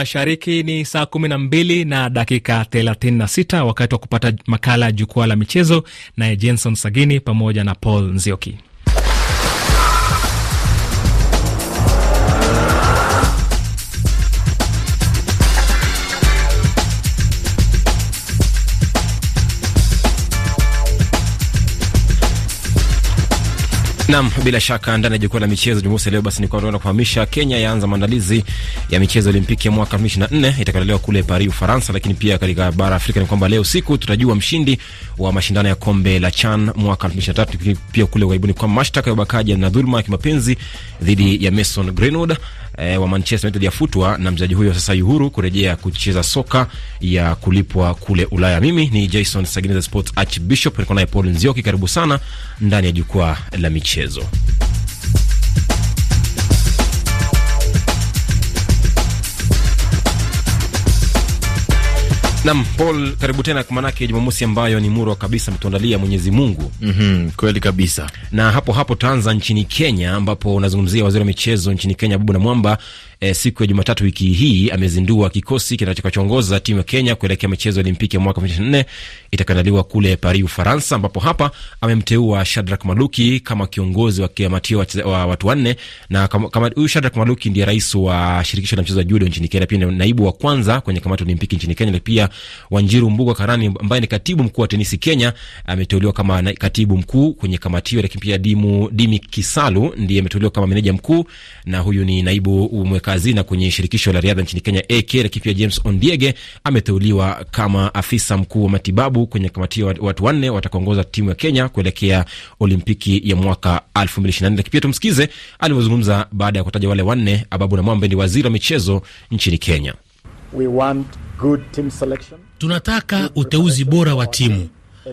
Mashariki ni saa kumi na mbili na dakika thelathini na sita wakati wa kupata makala ya jukwaa la michezo, naye Jenson Sagini pamoja na Paul Nzioki. Nam, bila shaka ndani ya jukwaa la michezo Jumamosi leo basi nikuwa tunaenda kufahamisha Kenya yaanza maandalizi ya michezo Olimpiki ya mwaka 2024 itakayolewa kule Paris, Ufaransa. Lakini pia katika bara Afrika ni kwamba leo siku tutajua mshindi wa mashindano ya kombe la CHAN mwaka 2023. Pia kule ughaibuni kwamba mashtaka ya ubakaji na dhuluma ya kimapenzi dhidi ya Mason Greenwood e, wa Manchester United yafutwa na mchezaji huyo sasa yuhuru kurejea kucheza soka ya kulipwa kule Ulaya. Mimi ni Jason Sagineza, Sports Archbishop, niko naye Paul Nzioki. Karibu sana ndani ya jukwaa la michezo. Nam Paul, karibu tena, kumanake Jumamosi ambayo ni murwa kabisa mtuandalia Mwenyezi Mungu. mm -hmm, kweli kabisa. Na hapo hapo taanza nchini Kenya, ambapo unazungumzia waziri wa michezo nchini Kenya Babu Namwamba e, siku ya Jumatatu wiki hii amezindua kikosi kitakachoongoza timu ya Kenya kuelekea michezo ya Olimpiki ya mwaka 2024 itakandaliwa kule Paris, Ufaransa, ambapo hapa amemteua Shadrack Maluki kama kiongozi wa kiamatio wa watu wanne, na kama huyu Shadrack Maluki ndiye rais wa shirikisho la mchezo wa judo nchini Kenya, pia naibu wa kwanza kwenye kamati ya Olimpiki nchini Kenya. Na pia Wanjiru Mbuga Karani ambaye ni katibu mkuu wa tenisi Kenya ameteuliwa kama katibu mkuu kwenye kamati hiyo, lakini pia Dimu Dimi Kisalu ndiye ameteuliwa kama meneja mkuu, na huyu ni naibu mweka hazina kwenye shirikisho la riadha nchini Kenya AK. Lakini pia James Ondiege ameteuliwa kama afisa mkuu wa matibabu kwenye kamati ya watu wanne watakaongoza timu ya Kenya kuelekea Olimpiki ya mwaka 2024. Pia tumsikize alivyozungumza baada ya kutaja wale wanne. Ababu na Mwambe ni waziri wa michezo nchini Kenya. We want good team selection. Tunataka uteuzi bora wa timu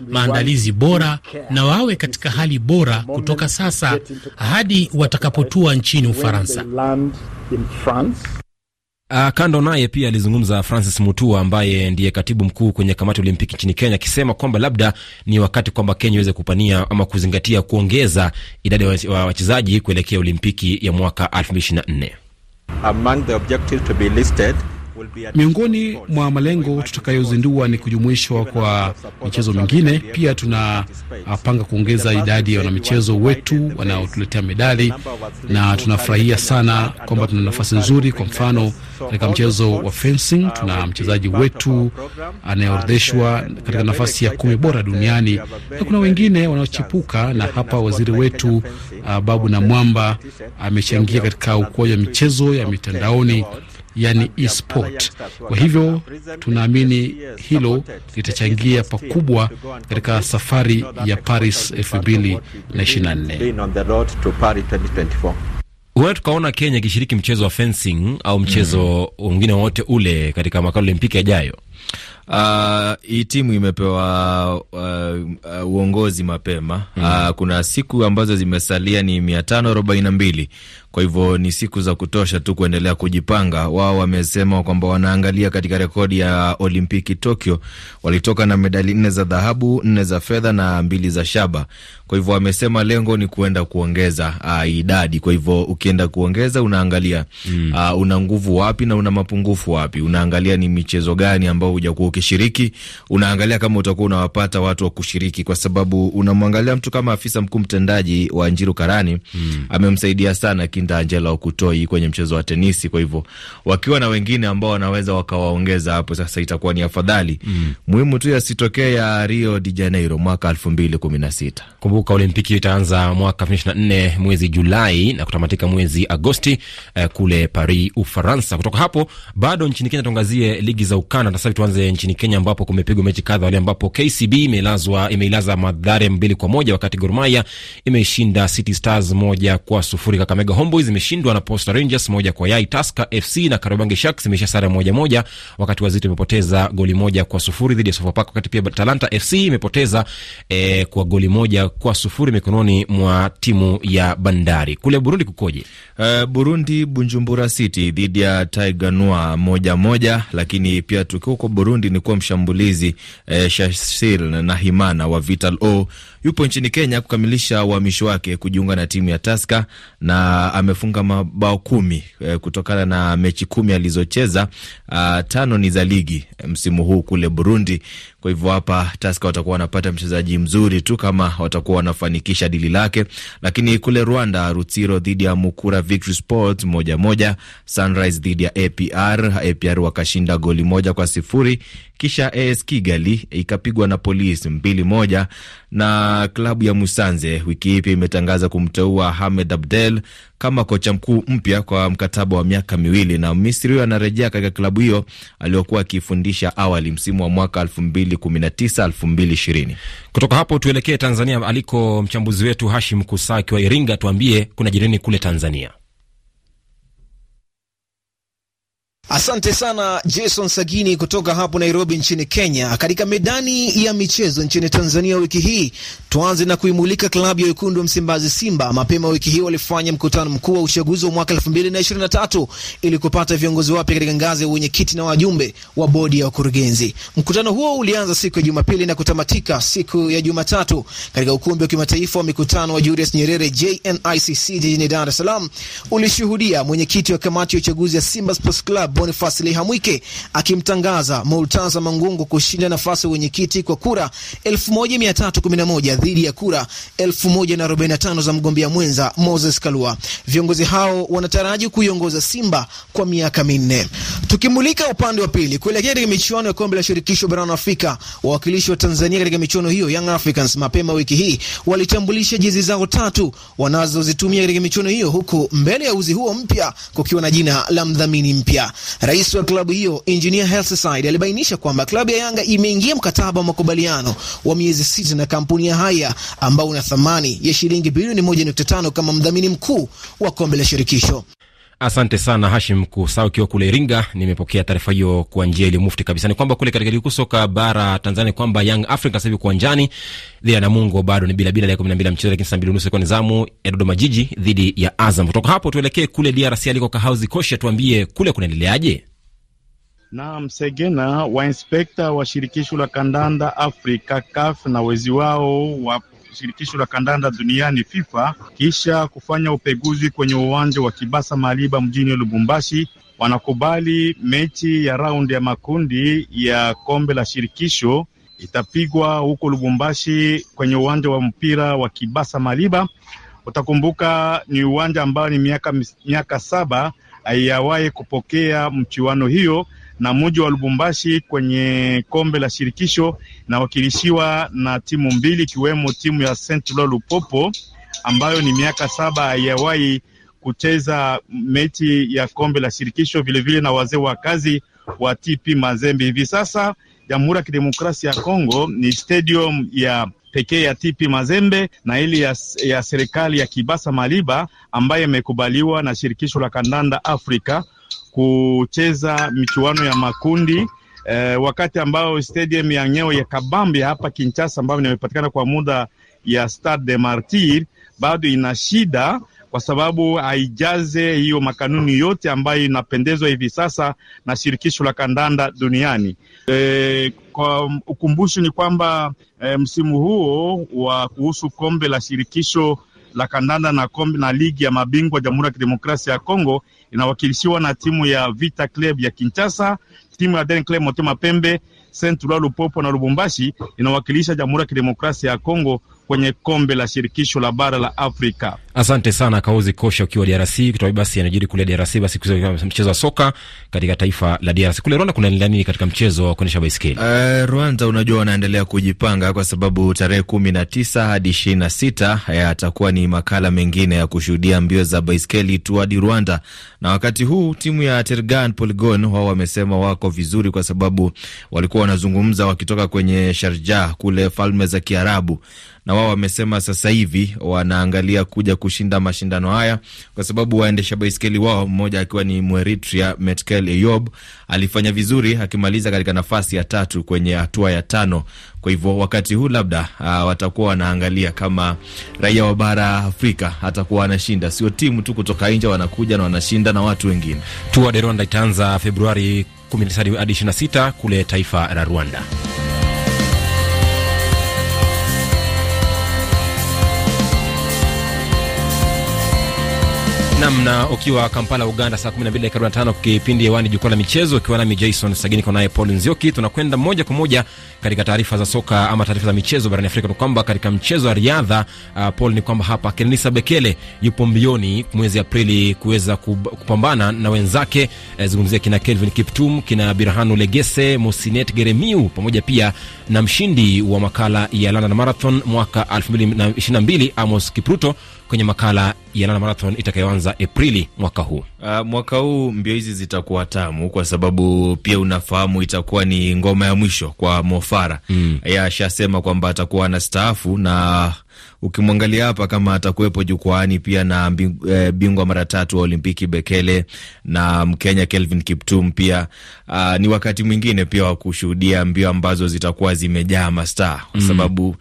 maandalizi bora na wawe katika hali bora kutoka sasa hadi watakapotua nchini Ufaransa. Uh, kando naye pia alizungumza Francis Mutua ambaye ndiye katibu mkuu kwenye kamati Olimpiki nchini Kenya, akisema kwamba labda ni wakati kwamba Kenya iweze kupania ama kuzingatia kuongeza idadi ya wachezaji kuelekea Olimpiki ya mwaka 2024. Miongoni mwa malengo tutakayozindua ni kujumuishwa kwa michezo mingine. Pia tunapanga kuongeza idadi ya wanamichezo wetu wanaotuletea medali, na tunafurahia sana kwamba tuna nafasi nzuri. Kwa mfano, katika mchezo wa fencing tuna mchezaji wetu anayeorodheshwa katika nafasi ya kumi bora duniani, na kuna wengine wanaochipuka, na hapa waziri wetu uh, Babu na Mwamba amechangia katika ukuaji wa michezo ya mitandaoni yani e-sport. Kwa hivyo tunaamini hilo litachangia pakubwa katika safari ya Paris 2024. Huenda tukaona Kenya ikishiriki mchezo wa fencing au mchezo mwingine mm, wowote ule katika makala Olimpiki yajayo. Uh, hii timu imepewa uh, uh, uongozi mapema mm. Uh, kuna siku ambazo zimesalia ni mia tano arobaini na mbili kwa hivyo ni siku za kutosha tu kuendelea kujipanga. Wao wamesema kwamba wanaangalia katika rekodi ya Olimpiki Tokyo, walitoka na medali nne za dhahabu, nne za fedha na mbili za shaba. Kwa hivyo wamesema lengo ni kuenda kuongeza uh, idadi. Kwa hivyo ukienda kuongeza unaangalia mm. uh, una nguvu wapi na una mapungufu wapi, unaangalia ni michezo gani ambao hujakuwa ukishiriki, unaangalia kama utakuwa unawapata watu wa kushiriki, kwa sababu unamwangalia mtu kama afisa mkuu mtendaji wa Njiru Karani mm. amemsaidia sana Kinda Angela Okutoi kwenye mchezo wa tenisi. Kwa hivyo wakiwa na wengine ambao wanaweza wakawaongeza hapo, sasa itakuwa ni afadhali mm. muhimu tu yasitokee ya Rio de Janeiro mwaka elfu mbili kumi na sita. Kumbuka Olimpiki itaanza mwaka elfu mbili ishirini na nne mwezi Julai na kutamatika mwezi Agosti eh, kule Paris, Ufaransa. Kutoka hapo bado nchini Kenya tuangazie ligi za ukanda na sasa tuanze nchini Kenya ambapo kumepigwa mechi kadha wale, ambapo KCB imelazwa imeilaza Mathare mbili kwa moja wakati Gor Mahia imeshinda City Stars moja kwa sufuri. Kakamega Homeboys zimeshindwa na Posta Rangers moja kwa yai. Tusker FC na Kariobangi Sharks zimesha sare moja moja, wakati Wazito imepoteza goli moja kwa sufuri dhidi ya Sofapaka, wakati pia Talanta FC imepoteza eh, kwa goli moja kwa sufuri mikononi mwa timu ya Bandari. Kule Burundi kukoje? Uh, Burundi Bujumbura City dhidi ya Tiger Noir moja moja, lakini pia tukiwa huko Burundi ni kuwa mshambulizi eh, Shasil na Himana wa Vital O yupo nchini Kenya kukamilisha uhamisho wake kujiunga na timu ya Taska na amefunga mabao kumi e, kutokana na mechi kumi alizocheza. Uh, tano ni za ligi msimu huu kule Burundi. Kwa hivyo hapa Taska watakuwa wanapata mchezaji mzuri tu kama watakuwa wanafanikisha dili lake. Lakini kule Rwanda, Rutsiro dhidi ya Mukura Victory Sport moja moja, Sunrise dhidi ya APR, APR wakashinda goli moja kwa sifuri. Kisha AS Kigali ikapigwa na Polisi mbili moja, na klabu ya Musanze wiki hii pia imetangaza kumteua Hamed Abdel kama kocha mkuu mpya kwa mkataba wa miaka miwili, na Misri huyo anarejea katika klabu hiyo aliyokuwa akifundisha awali msimu wa mwaka 2019 2020. Kutoka hapo tuelekee Tanzania aliko mchambuzi wetu Hashim Kusaki wa Iringa, tuambie kuna jirani kule Tanzania. Asante sana Jason Sagini kutoka hapo Nairobi nchini Kenya. Katika medani ya michezo nchini Tanzania wiki hii, tuanze na kuimulika klabu ya wekundu wa Msimbazi Simba. Mapema wiki hii walifanya mkutano mkuu wa uchaguzi wa mwaka 2023 ili kupata viongozi wapya katika ngazi ya wenyekiti na wajumbe wa bodi ya wakurugenzi. Mkutano huo ulianza siku ya Jumapili na kutamatika siku ya Jumatatu katika ukumbi wa kimataifa wa mikutano wa Julius Nyerere JNICC jijini Dar es Salaam. Ulishuhudia mwenyekiti wa kamati ya uchaguzi ya Simba Sports Club Boniface Lihamwike akimtangaza Multaza Mangungu kushinda nafasi ya wenyekiti kwa kura 1311 dhidi ya kura 1045 za mgombea mwenza Moses Kalua. Viongozi hao wanataraji kuiongoza Simba kwa miaka minne. Tukimulika upande wa pili kuelekea katika michuano ya kombe la shirikisho barani Afrika, wawakilishi wa Tanzania katika michuano hiyo Young Africans mapema wiki hii walitambulisha jezi zao tatu wanazozitumia katika michuano hiyo, huku mbele ya uzi huo mpya kukiwa na jina la mdhamini mpya. Rais wa klabu hiyo Engineer Hersi alibainisha kwamba klabu ya Yanga imeingia mkataba wa makubaliano wa miezi sita na kampuni ya Haya ambao una thamani ya shilingi bilioni 1.5 kama mdhamini mkuu wa kombe la shirikisho. Asante sana Hashim Kusa ukiwa kule Iringa. Nimepokea taarifa hiyo kwa njia iliyo mufti kabisa. Ni kwamba kule katika ligi kuu soka bara Tanzania kwamba Young Africa sasa hivi kuwanjani dhidi ya Namungo bado ni bila bila, dakika kumi na mbili mchezo, lakini saa mbili unusu kwa nizamu ya Dodoma Jiji dhidi ya Azam. Kutoka hapo tuelekee kule DRC aliko Kahauzi Kosha, tuambie kule kunaendeleaje? na Msegena wa inspekta wa shirikisho la kandanda Afrika CAF na wezi wao wa shirikisho la kandanda duniani FIFA, kisha kufanya upeguzi kwenye uwanja wa Kibasa Maliba mjini Lubumbashi, wanakubali mechi ya raundi ya makundi ya kombe la shirikisho itapigwa huko Lubumbashi kwenye uwanja wa mpira wa Kibasa Maliba. Utakumbuka ni uwanja ambao ni miaka, miaka saba haiyawahi kupokea mchuano hiyo na mji wa Lubumbashi kwenye kombe la shirikisho inawakilishiwa na timu mbili ikiwemo timu ya Saint Eloi Lupopo ambayo ni miaka saba haijawahi kucheza mechi ya kombe la shirikisho, vilevile na wazee wa kazi wa TP Mazembe. Hivi sasa Jamhuri ya Kidemokrasia ya Kongo ni stadium ya pekee ya TP Mazembe na ili ya, ya serikali ya Kibasa Maliba ambayo imekubaliwa na shirikisho la kandanda Afrika kucheza michuano ya makundi eh, wakati ambao stadium ya nyeo ya Kabambi hapa Kinshasa ambayo imepatikana kwa muda ya Stade de Martir bado ina shida kwa sababu haijaze hiyo makanuni yote ambayo inapendezwa hivi sasa na shirikisho la kandanda duniani. E, kwa ukumbusho ni kwamba e, msimu huo wa kuhusu kombe la shirikisho la kandanda na kombe na ligi ya mabingwa Jamhuri ya Kidemokrasia ya Kongo inawakilishiwa na timu ya Vita Club ya Kinshasa, timu ya Den Club Motema Pembe, Saint Eloi Lupopo na Lubumbashi inawakilisha Jamhuri ya Kidemokrasia ya Kongo kwenye kombe la shirikisho la bara la Afrika. Asante sana Kauzi Kosha ukiwa DRC. Kutoka basi yanajiri kule DRC, basi mchezo wa soka katika taifa la DRC. Kule Rwanda kunaendelea nini katika mchezo wa kuendesha baiskeli? Uh, Rwanda unajua wanaendelea kujipanga kwa sababu tarehe kumi na tisa hadi ishirini na sita yatakuwa ni makala mengine ya kushuhudia mbio za baiskeli tu hadi Rwanda, na wakati huu timu ya Tergan Polygon wao wamesema wako vizuri kwa sababu walikuwa wanazungumza wakitoka kwenye Sharjah kule Falme za Kiarabu na wao wamesema sasa hivi wanaangalia kuja kushinda mashindano haya kwa sababu waendesha baiskeli wao, mmoja akiwa ni Mweritria Metkel Eyob alifanya vizuri akimaliza katika nafasi ya tatu kwenye hatua ya tano. Kwa hivyo wakati huu labda uh, watakuwa wanaangalia kama raia wa bara Afrika atakuwa anashinda, sio timu tu kutoka nje wanakuja na wanashinda na watu wengine. Tour de Rwanda itaanza Februari 19 hadi 26 kule taifa la Rwanda. Namna ukiwa Kampala, Uganda, saa 12:45 kipindi hewani, jukwaa la michezo, ukiwa nami Jason Sagini, kwa naye Paul Nzioki. Tunakwenda moja kwa moja katika taarifa za soka ama taarifa za michezo barani Afrika. Ni kwamba katika mchezo wa riadha uh, Paul, ni kwamba hapa Kenenisa Bekele yupo mbioni mwezi Aprili kuweza kupambana na wenzake eh, zungumzia kina Kelvin Kiptum, kina Birhanu Legese, Mosinet Geremiu pamoja pia na mshindi wa makala ya London Marathon mwaka 2022 Amos Kipruto kwenye makala ya Nana Marathon itakayoanza Aprili mwaka huu. Uh, mwaka huu mbio hizi zitakuwa tamu kwa sababu pia unafahamu itakuwa ni ngoma ya mwisho kwa Mofara. Mm. Yeye ashasema kwamba atakuwa anastaafu na ukimwangalia hapa kama atakuwepo jukwaani pia na bingwa mara tatu wa Olimpiki Bekele na Mkenya Kelvin Kiptum pia. Uh, ni wakati mwingine pia wa kushuhudia mbio ambazo zitakuwa zimejaa mastaa kwa sababu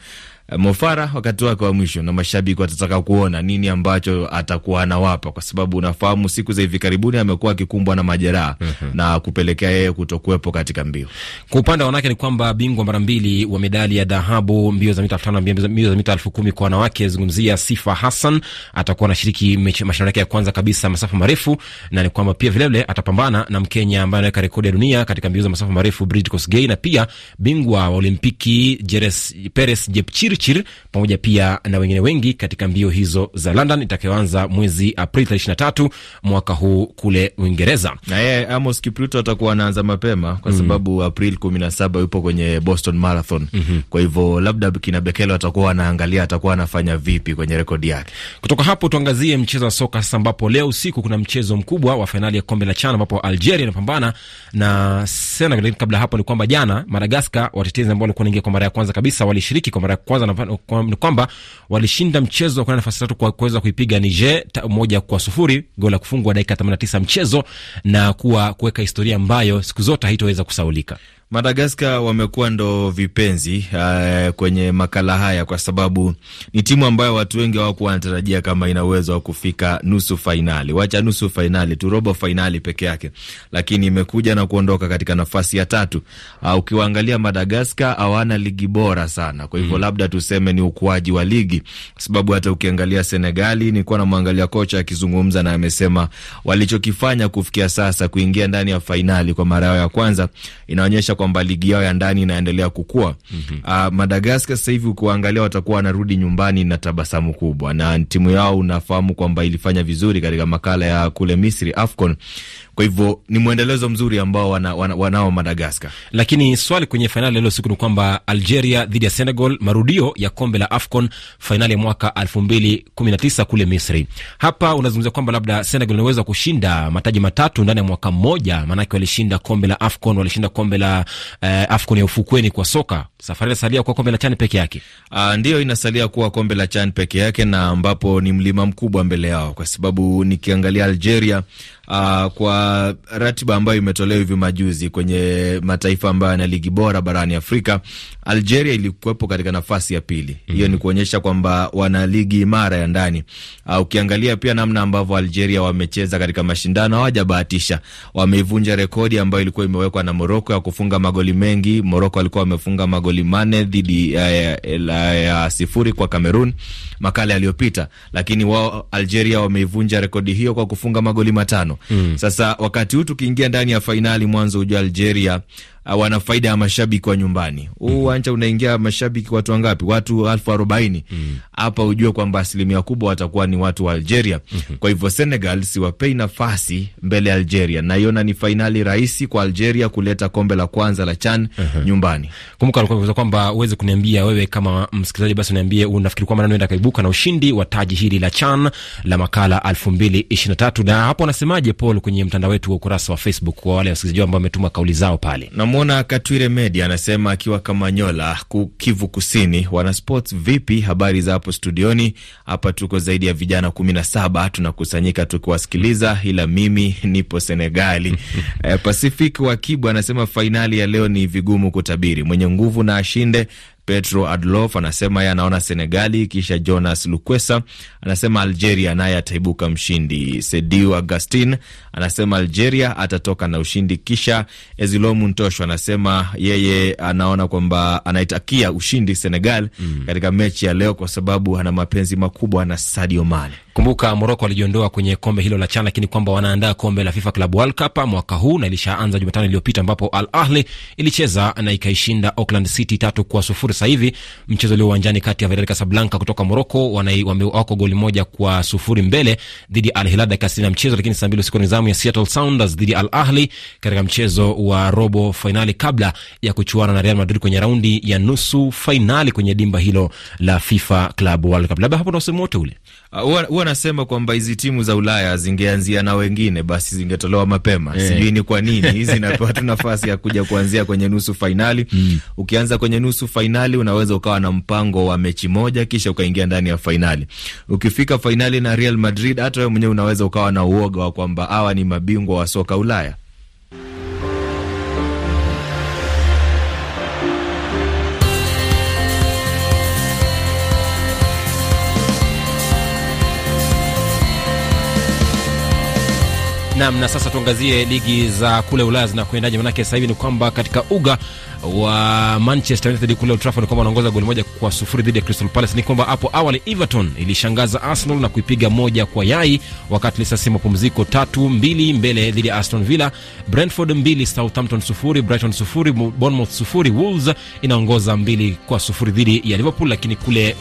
Mofara wakati wake wa mwisho, na mashabiki watataka kuona nini ambacho atakuwa anawapa, kwa sababu unafahamu siku za hivi karibuni amekuwa akikumbwa na majeraha mm -hmm. na kupelekea yeye kutokuwepo katika mbio. Kwa upande wa wanawake ni kwamba bingwa mara mbili wa medali ya dhahabu mbio za mita elfu tano mbio za mita elfu kumi kwa wanawake, zungumzia Sifa Hassan atakuwa anashiriki mashindano yake ya kwanza kabisa masafa marefu, na ni kwamba pia vilevile atapambana na Mkenya ambaye anaweka rekodi ya dunia katika mbio za masafa marefu Bridget Kosgei, na pia bingwa wa Olimpiki Jeres Peres Jepchir Chir pamoja pia na wengine wengi katika mbio hizo za London itakayoanza mwezi Aprili tarehe ishirini na tatu mwaka huu kule Uingereza. Na yeye Amos Kipruto atakuwa anaanza mapema kwa mm. sababu Aprili kumi na saba yupo kwenye Boston Marathon mm -hmm. kwa hivyo labda kina Bekele atakuwa anaangalia atakuwa anafanya vipi kwenye rekodi yake. Kutoka hapo tuangazie mchezo wa soka sasa, ambapo leo usiku kuna mchezo mkubwa wa fainali ya kombe la CHAN ambapo Algeria inapambana na Senegal. Kabla hapo ni kwamba jana Madagaskar, watetezi ambao walikuwa wanaingia kwa mara ya kwanza kabisa, walishiriki kwa mara ya kwanza ni kwamba walishinda mchezo kwa nafasi tatu kwa kuweza kuipiga Niger moja kwa sufuri, goli la kufungwa dakika 89 mchezo na kuwa kuweka historia ambayo siku zote haitoweza kusaulika. Madagaskar wamekuwa ndo vipenzi uh, kwenye makala haya kwa sababu ni timu ambayo watu wengi hawakuwa wanatarajia kama ina uwezo wa kufika nusu fainali, wacha nusu fainali tu, robo fainali peke yake, lakini imekuja na kuondoka katika nafasi ya tatu. Uh, ukiwaangalia Madagaskar hawana ligi bora sana, kwa hivyo mm, labda tuseme ni ukuaji wa ligi, kwa sababu hata ukiangalia Senegali, nilikuwa namwangalia kocha akizungumza na amesema walichokifanya kufikia sasa, kuingia ndani ya fainali kwa mara yao ya kwanza, inaonyesha kwamba ligi yao ya ndani inaendelea kukua. mm -hmm. Uh, Madagaskar sasa hivi ukiwaangalia watakuwa wanarudi nyumbani na tabasamu kubwa, na timu yao unafahamu kwamba ilifanya vizuri katika makala ya kule Misri AFCON. Kwa hivyo ni mwendelezo mzuri ambao wana, wana, wanao Madagaskar. Lakini swali kwenye fainali leo siku ni kwamba Algeria dhidi ya Senegal, marudio ya kombe la AFCON, fainali ya mwaka elfu mbili kumi na tisa kule Misri. Hapa unazungumzia kwamba labda Senegal inaweza kushinda mataji matatu ndani ya mwaka mmoja, maanake walishinda kombe la AFCON, walishinda kombe la eh, AFCON ya ufukweni kwa soka. Safari inasalia kuwa kombe la CHAN peke yake. Uh, ndiyo inasalia kuwa kombe la CHAN peke yake, na ambapo ni mlima mkubwa mbele yao, kwa sababu nikiangalia Algeria Uh, kwa ratiba ambayo imetolewa hivi majuzi kwenye mataifa ambayo yana ligi bora barani Afrika, Algeria ilikuwepo katika nafasi ya pili. Hiyo mm -hmm. ni kuonyesha kwamba wana ligi imara ya ndani. Uh, ukiangalia pia namna ambavyo Algeria wamecheza katika mashindano, hawajabahatisha, wameivunja rekodi ambayo ilikuwa imewekwa na Moroko ya kufunga magoli mengi. Moroko alikuwa wamefunga magoli manne dhidi ya, ya, ya, ya sifuri kwa Kamerun makala yaliyopita, lakini wao Algeria wameivunja rekodi hiyo kwa kufunga magoli matano. Mm. Sasa wakati huu tukiingia ndani ya fainali, mwanzo ujua Algeria wana faida ya mashabiki wa nyumbani. Huu mm. uwanja unaingia mashabiki watu wangapi? Watu elfu arobaini hapa mm. ujue kwamba asilimia kubwa watakuwa ni watu wa Algeria. mm -hmm. Kwa hivyo Senegal siwapei nafasi mbele ya Algeria, naiona ni fainali rahisi kwa Algeria kuleta kombe la kwanza la CHAN uh -huh. nyumbani. Kumbuka alikuwa kwamba uweze kuniambia wewe kama msikilizaji, basi uniambie unafikiri kwamba nani anaenda kaibuka na ushindi wa taji hili la CHAN la makala elfu mbili ishirini na hapo anasemaje Paul kwenye mtandao wetu wa ukurasa wa Facebook kwa wale wasikilizaji ambao wametuma kauli zao pale. Namwona Katwire Media anasema akiwa Kamanyola, Kivu Kusini. Wanasports vipi? Habari za hapo studioni. Hapa tuko zaidi ya vijana kumi na saba tunakusanyika tukiwasikiliza, ila mimi nipo Senegali. E, Pacific wa Kibu anasema fainali ya leo ni vigumu kutabiri, mwenye nguvu na ashinde Petro Adlof anasema yeye anaona Senegali, kisha Jonas Lukwesa anasema Algeria naye ataibuka mshindi. Sediu Agustin anasema Algeria atatoka na ushindi, kisha Ezilo Muntosho anasema yeye anaona kwamba anaitakia ushindi Senegal mm. katika mechi ya leo kwa sababu ana mapenzi makubwa na Sadio Mane. Kumbuka Moroko walijiondoa kwenye kombe hilo la CHAN, lakini kwamba wanaandaa kombe la FIFA Club World Cup mwaka huu na ilishaanza Jumatano iliyopita, ambapo Al Ahli ilicheza na ikaishinda Auckland City tatu kwa sufuri. Sasa hivi mchezo ulio uwanjani kati ya Wydad Casablanca kutoka Morocco wako goli moja kwa sufuri mbele dhidi ya Al Hilal dakika sitini ya mchezo, lakini saa mbili usiku ni zamu ya Seattle Sounders dhidi ya Al Ahli katika mchezo wa robo fainali kabla ya kuchuana na Real Madrid kwenye raundi ya nusu fainali kwenye dimba hilo la FIFA Club World Cup. Labda hapo ndo usemu wote ule huwa uh, anasema kwamba hizi timu za Ulaya zingeanzia na wengine basi zingetolewa mapema yeah. Sijui ni kwa nini hizi zinapewa tu nafasi ya kuja kuanzia kwenye nusu fainali mm. Ukianza kwenye nusu fainali unaweza ukawa na mpango wa mechi moja kisha ukaingia ndani ya fainali. Ukifika fainali na Real Madrid, hata wewe mwenyewe unaweza ukawa na uoga wa kwamba hawa ni mabingwa wa soka Ulaya. Nam, na sasa tuangazie ligi za kule Ulaya zinakuendaje, Manake sasa ni kwamba katika uga wa Manchester United kule Old Trafford kwamba wanaongoza goli moja kwa sufuri dhidi ya Crystal Palace. Ni kwamba hapo awali Everton ilishangaza Arsenal na kuipiga moja kwa yai, wakati lisasi mapumziko tatu mbili mbele dhidi ya Aston Villa. Brentford mbili, Southampton sufuri, Brighton sufuri, Bournemouth sufuri. Wolves inaongoza mbili kwa sufuri dhidi ya Liverpool. Lakini kule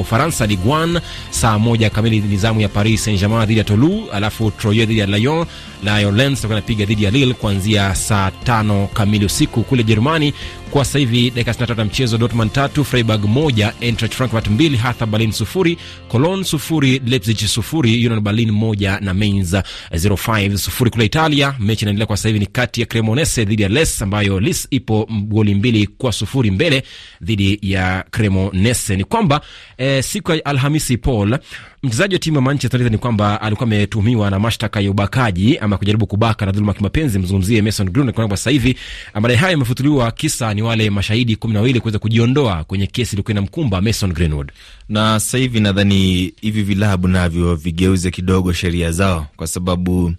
Ufaransa, Ligue 1 saa moja kamili ni ya Paris Saint Germain dhidi ya Toulouse, alafu Troyes dhidi ya Lyon. Lyon Lens itakuwa inapiga dhidi ya Lille kuanzia saa tano kamili usiku. Kule Jerumani kwa sasa hivi dakika 63 ya mchezo, Dortmund tatu Freiburg moja Eintracht Frankfurt mbili Hertha Berlin sufuri Cologne sufuri Leipzig sufuri Union Berlin moja na Mainz 05 sufuri. Kule Italia mechi inaendelea kwa sasa hivi ni kati ya Cremonese dhidi ya Les ambayo Les ipo goli mbili kwa sufuri mbele dhidi ya Cremonese. Ni kwamba eh, siku ya Alhamisi Paul mchezaji wa timu ya Manchester United ni kwamba alikuwa ametuhumiwa na mashtaka ya ubakaji ama kujaribu kubaka na dhuluma kimapenzi. Mzungumzie Mason Greenwood kwa sasa hivi madai hayo yamefutuliwa, kisa ni wale mashahidi kumi na wawili kuweza kujiondoa kwenye kesi iliyokuwa inamkumba Mason Greenwood. Na sasa hivi nadhani hivi vilabu navyo vigeuze kidogo sheria zao kwa sababu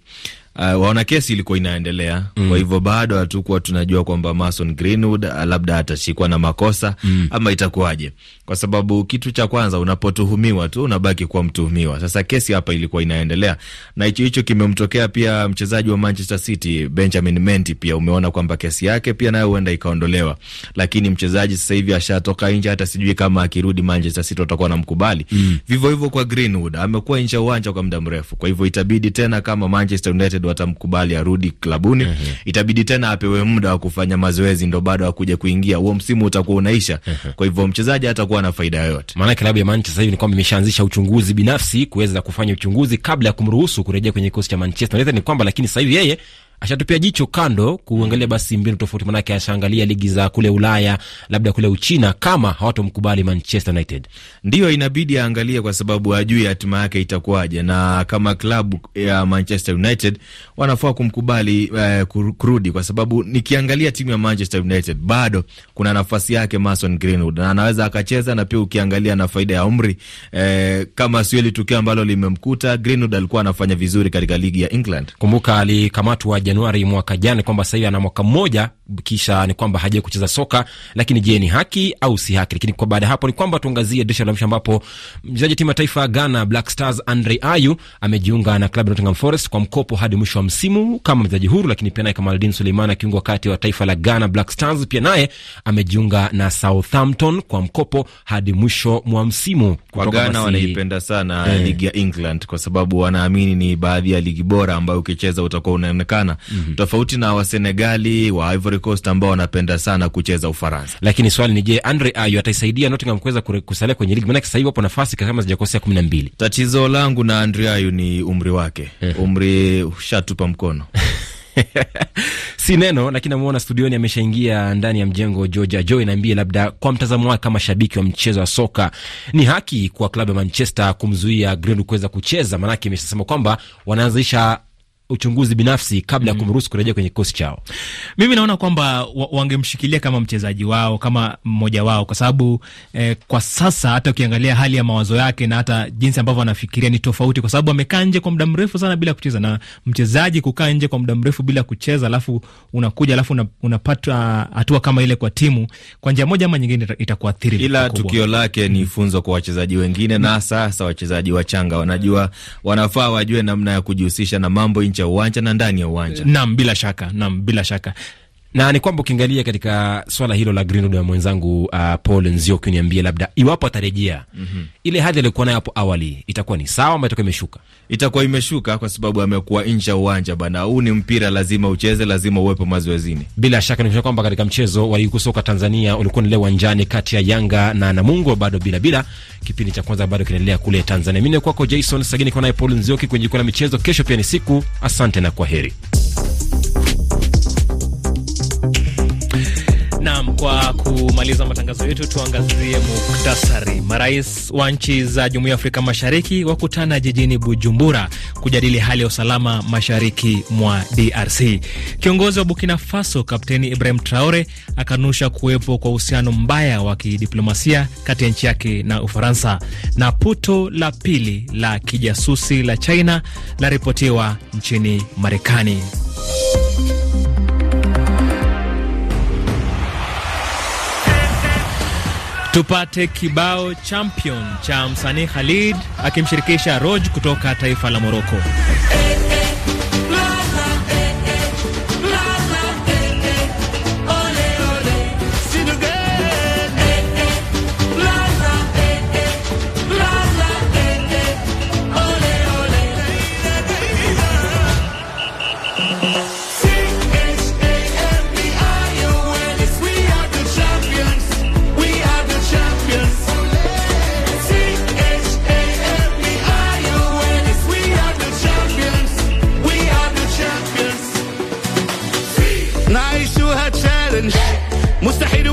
Uh, waona kesi ilikuwa inaendelea mm. Kwa hivyo bado hatukuwa tunajua kwamba Mason Greenwood uh, labda atashikwa na makosa mm. ama itakuwaje, kwa sababu kitu cha kwanza unapotuhumiwa tu unabaki kuwa mtuhumiwa. Sasa kesi hapa ilikuwa inaendelea na hicho hicho kimemtokea pia mchezaji wa Manchester City Benjamin Mendy, pia umeona kwamba kesi yake pia nayo huenda ikaondolewa, lakini mchezaji sasa hivi ashatoka nje, hata sijui kama akirudi Manchester City watakuwa namkubali mm. Vivyo hivyo kwa Greenwood, amekuwa nje uwanja kwa muda mrefu, kwa hivyo itabidi tena kama Manchester United watamkubali arudi klabuni. uh -huh. Itabidi tena apewe muda wa kufanya mazoezi, ndo bado akuja kuingia, huo msimu utakuwa unaisha. uh -huh. Kwa hivyo mchezaji hatakuwa na faida yoyote. Maana klabu ya Manchester sasa hivi ni kwamba imeshaanzisha uchunguzi binafsi kuweza kufanya uchunguzi kabla ya kumruhusu kurejea kwenye kikosi cha Manchester United. Ni kwamba lakini sasa hivi yeye ashatupia jicho kando kuangalia basi mbinu tofauti, manake ashaangalia ligi za kule Ulaya, labda kule Uchina, kama hawatomkubali Manchester United. Ndiyo inabidi aangalie, kwa sababu ajui hatima yake itakuwaje, na kama klabu ya Manchester United wanafaa kumkubali eh, kurudi, kwa sababu nikiangalia timu ya Manchester United bado kuna nafasi yake Mason Greenwood na anaweza akacheza, na pia ukiangalia na faida ya umri eh, kama sio ile tukio ambalo limemkuta Greenwood, alikuwa anafanya vizuri katika ligi ya England. Kumbuka alikamatwa Januari mwaka jana, kwamba sasa hivi ana mwaka mmoja, kisha ni kwamba hajawahi kucheza soka. Lakini je, ni haki au si haki? Lakini kwa baada ya hapo ni kwamba tuangazie dirisha la mwisho, ambapo mchezaji timu ya taifa Ghana Black Stars Andre Ayew amejiunga na klabu ya Nottingham Forest kwa mkopo hadi mwisho wa msimu kama mchezaji huru. Lakini pia naye Kamaldin Suleiman akiunga wakati wa taifa la Ghana Black Stars pia naye amejiunga na Southampton kwa mkopo hadi mwisho mwa msimu. Kwa Ghana wanaipenda sana eh, ligi ya England kwa sababu wanaamini ni baadhi ya ligi bora ambayo ukicheza utakuwa unaonekana Mm -hmm. Tofauti na Wasenegali wa Ivory Coast ambao wanapenda sana kucheza Ufaransa. Lakini swali ni je, Andre Ayew ataisaidia Nottingham kuweza kusalia kwenye ligi? Maanake sasa hivi wapo nafasi kama sijakosea kumi na mbili. Tatizo langu na Andre Ayew ni umri wake. Umri ushatupa mkono si neno lakini namuona studioni ameshaingia ndani ya mjengo. Georgia Joy, naambie labda kwa mtazamo wake kama shabiki wa mchezo wa soka, ni haki kwa klabu ya Manchester kumzuia Greenwood kuweza kucheza? Maanake imeshasema kwamba wanaanzisha uchunguzi binafsi kabla ya mm. kumruhusu kurejea kwenye kikosi chao. Mimi naona kwamba wangemshikilia kama mchezaji wao kama mmoja wao, kwa sababu eh, kwa sasa hata ukiangalia hali ya mawazo yake na hata jinsi ambavyo anafikiria ni tofauti, kwa sababu amekaa nje kwa muda mrefu sana bila kucheza, na mchezaji kukaa nje kwa muda mrefu bila kucheza, alafu unakuja alafu una, unapata hatua kama ile kwa timu, kwa njia moja ama nyingine itakuathiri. Ila tukio lake ni funzo kwa wachezaji wengine mm. na sasa wachezaji wachanga wanajua, wanafaa wajue namna ya kujihusisha na mambo nje ya uwanja na ndani ya uwanja. Naam, bila shaka, naam, bila shaka na ni kwamba ukiangalia katika swala hilo la Greenwood na mwenzangu uh, Paul Nzioki, uniambie labda iwapo atarejea mm -hmm. ile hadhi aliyokuwa nayo hapo awali itakuwa ni sawa ama itakuwa imeshuka? Itakuwa imeshuka kwa sababu amekuwa nje ya uwanja bana. Huu ni mpira, lazima ucheze, lazima uwepo mazoezini. Bila shaka ni kwamba katika mchezo wa ligi kuu soka Tanzania ulikuwa ni uwanjani kati ya Yanga na Namungo, bado bila bila, kipindi cha kwanza bado kinaendelea kule Tanzania. Mimi ni kwako Jason Sagini, kwa naye Paul Nzioki kwenye jukwaa la michezo. Kesho pia ni siku. Asante na kwa kumaliza matangazo yetu tuangazie muktasari. Marais wa nchi za Jumuiya ya Afrika Mashariki wakutana jijini Bujumbura kujadili hali ya usalama mashariki mwa DRC. Kiongozi wa Burkina Faso Kapteni Ibrahim Traore akanusha kuwepo kwa uhusiano mbaya wa kidiplomasia kati ya nchi yake na Ufaransa. Na puto la pili la kijasusi la China laripotiwa nchini Marekani. Tupate kibao champion cha msanii Khalid akimshirikisha Roj kutoka taifa la Moroko. Kibao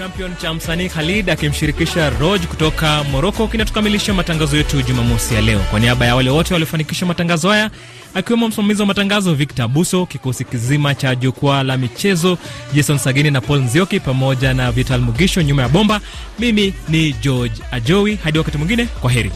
champion cha msanii Khalid akimshirikisha Roj kutoka Moroko kinatukamilisha matangazo yetu Jumamosi ya leo. Kwa niaba ya wale wote waliofanikisha matangazo haya, akiwemo msimamizi wa matangazo Victor Buso, kikosi kizima cha jukwaa la michezo Jason Sagini na Paul Nzioki, pamoja na Vital Mugisho nyuma ya bomba, mimi ni George Ajowi. Hadi wakati mwingine, kwa heri.